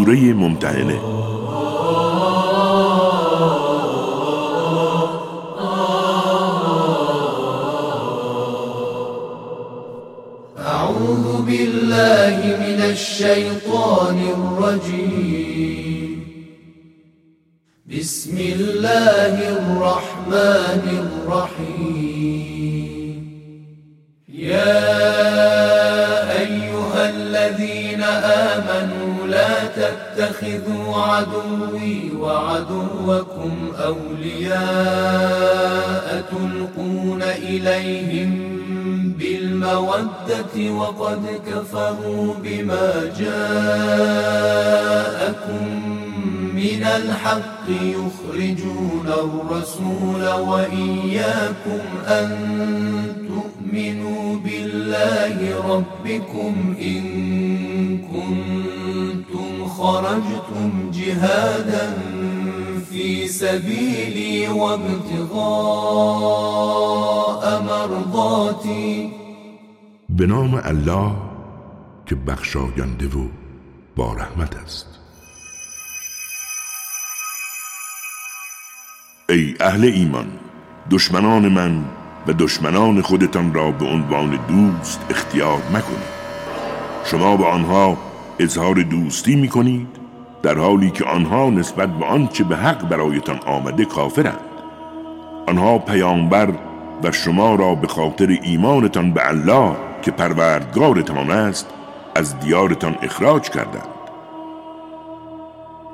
سوره ممتحنه أعوذ بالله من الشيطان الرجيم. بسم الله الرحمن الرحيم. تتخذوا عدوي وعدوكم أولياء تلقون إليهم بالمودة وقد كفروا بما جاءكم من الحق يخرجون الرسول وإياكم أن تؤمنوا بالله ربكم إن كنتم خرجتم جهادا في سبيلي وابتغاء مرضاتي. به نام الله که بخشاینده و با رحمت است. ای اهل ایمان دشمنان من و دشمنان خودتان را به عنوان دوست اختیار مکنید شما با آنها اظهار دوستی می کنید در حالی که آنها نسبت به آنچه به حق برایتان آمده کافرند. آنها پیامبر و شما را به خاطر ایمانتان به الله که پروردگارتان است از دیارتان اخراج کردند.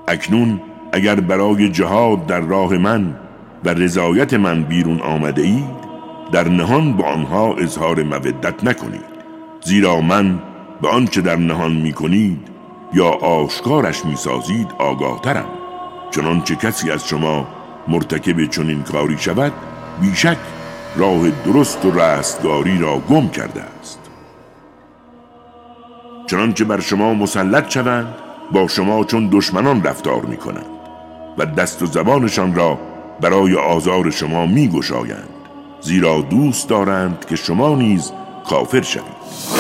اکنون اگر برای جهاد در راه من و رضایت من بیرون آمده اید در نهان با آنها اظهار مودت نکنید زیرا من به آنچه در نهان می کنید یا آشکارش می سازید آگاهترم. چنانچه کسی از شما مرتکب چنین کاری شود بیشک راه درست و رستگاری را گم کرده است. چنانچه بر شما مسلط شوند با شما چون دشمنان رفتار می کنند و دست و زبانشان را برای آزار شما می گشایند زیرا دوست دارند که شما نیز کافر شوید.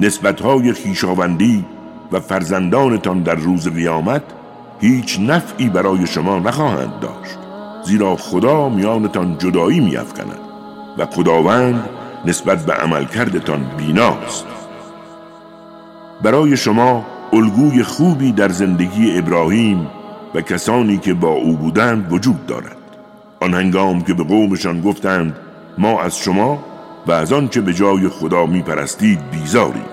نسبتهای خیشاوندی و فرزندانتان در روز قیامت هیچ نفعی برای شما نخواهند داشت زیرا خدا میانتان جدایی میافکند و خداوند نسبت به عملکردتان بیناست. برای شما الگوی خوبی در زندگی ابراهیم و کسانی که با او بودند وجود دارد. آن هنگام که به قومشان گفتند ما از شما و از آنچه به جای خدا میپرستید بیزاریم.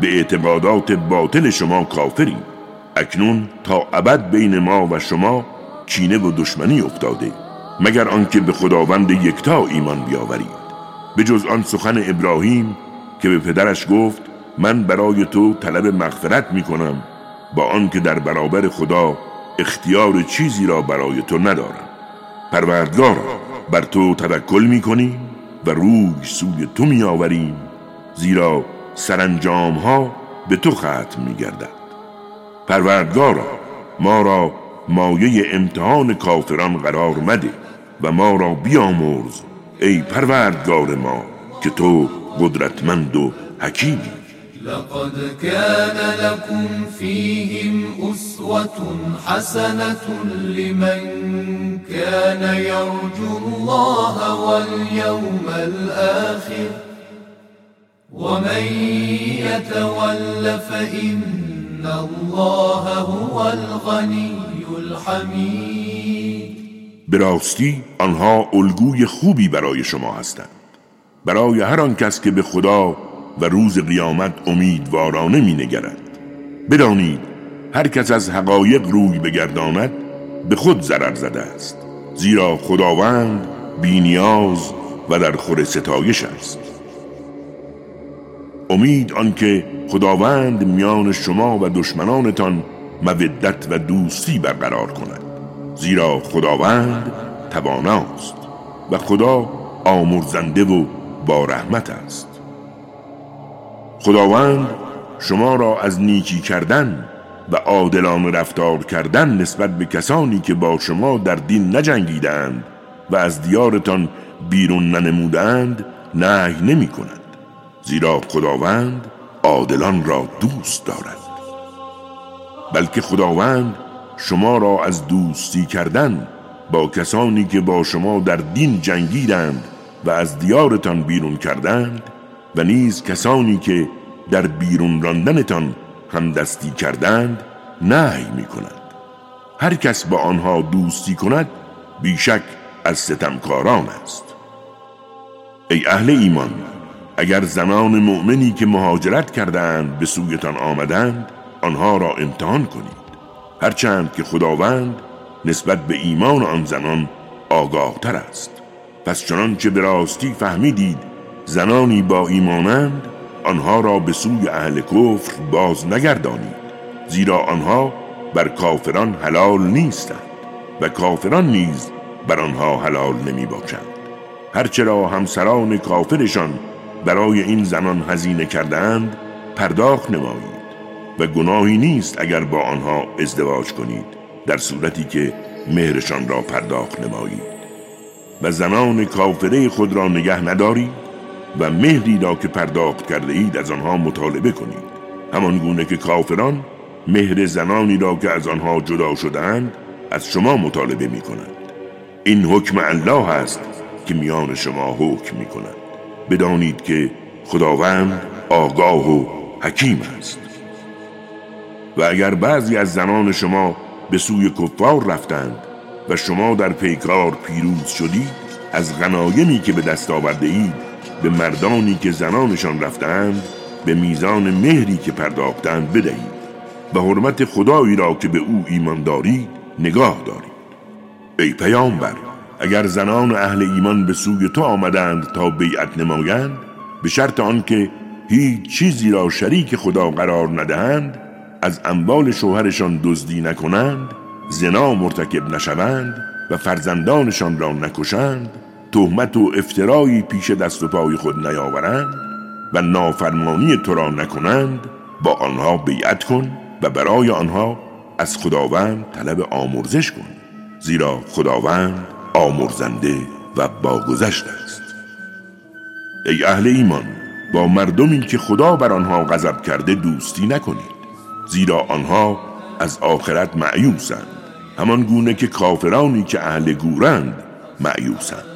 به اعتقادات باطل شما کافریم. اکنون تا ابد بین ما و شما کینه و دشمنی افتاده. مگر آنکه به خداوند یکتا ایمان بیاورید. به جز آن سخن ابراهیم که به پدرش گفت من برای تو طلب مغفرت می کنم با آنکه در برابر خدا اختیار چیزی را برای تو ندارم. پروردگار بر تو توکل می کنیم و روی سوی تو می آوریم زیرا سرانجام ها به تو ختم می گردد پروردگارا ما را مایه امتحان کافران قرار مده و ما را بیامرز ای پروردگار ما که تو قدرتمند و حکیمی. لقد كان لكم فيهم أسوة حسنة لمن كان يرجو الله واليوم الآخر ومن يتول فإن الله هو الغني الحمید به راستی آنها الگوی خوبی برای شما هستند. برای هر آن کس که به خدا و روز قیامت امیدوارانه می نگرد بدانید هر کس از حقایق روی بگرداند به خود ضرر زده است. زیرا خداوند بینیاز و در خور ستایش است. امید آنکه خداوند میان شما و دشمنانتان مودت و دوستی برقرار کند. زیرا خداوند تواناست و خدا آمرزنده و با رحمت است. خداوند شما را از نیکی کردن و عادلان رفتار کردن نسبت به کسانی که با شما در دین نجنگیدند و از دیارتان بیرون ننمودند نهی نمی کند زیرا خداوند عادلان را دوست دارد. بلکه خداوند شما را از دوستی کردن با کسانی که با شما در دین جنگیدند و از دیارتان بیرون کردند و نیز کسانی که در بیرون راندنتان همدستی کردند نهی می کند هر کس با آنها دوستی کند بیشک از ستمکاران است. ای اهل ایمان اگر زنان مؤمنی که مهاجرت کردند به سویتان آمدند آنها را امتحان کنید. هرچند که خداوند نسبت به ایمان آن زنان آگاه تر است. پس چنانچه به راستی فهمیدید زنانی با ایمانند آنها را به سوی اهل کفر باز نگردانید زیرا آنها بر کافران حلال نیستند و کافران نیز بر آنها حلال نمی باشند هرچرا همسران کافرشان برای این زنان هزینه کردند پرداخت نمایید و گناهی نیست اگر با آنها ازدواج کنید در صورتی که مهرشان را پرداخت نمایید. و زنان کافره خود را نگه ندارید. و مهری را که پرداخت کرده اید از آنها مطالبه کنید. همان گونه که کافران مهر زنانی را که از آنها جدا شدند از شما مطالبه می کنند این حکم الله است که میان شما حکم می کند بدانید که خداوند آگاه و حکیم است. و اگر بعضی از زنان شما به سوی کفار رفتند و شما در پیکار پیروز شدید از غنایمی که به دست آورده اید به مردانی که زنانشان رفتند به میزان مهری که پرداختند بدهید و حرمت خدایی را که به او ایمان دارید نگاه دارید. ای پیامبر اگر زنان اهل ایمان به سوی تو آمدند تا بیعت نمایند به شرط آنکه هیچ چیزی را شریک خدا قرار ندهند از اموال شوهرشان دزدی نکنند زنا مرتکب نشوند و فرزندانشان را نکشند تهمت و افترایی پیش دست و پای خود نیاورند و نافرمانی تو را نکنند با آنها بیعت کن و برای آنها از خداوند طلب آمرزش کن زیرا خداوند آمرزنده و باگذشت است. ای اهل ایمان با مردمی که خدا بر آنها غضب کرده دوستی نکنید زیرا آنها از آخرت معیوسند همان گونه که کافرانی که اهل گورند معیوسند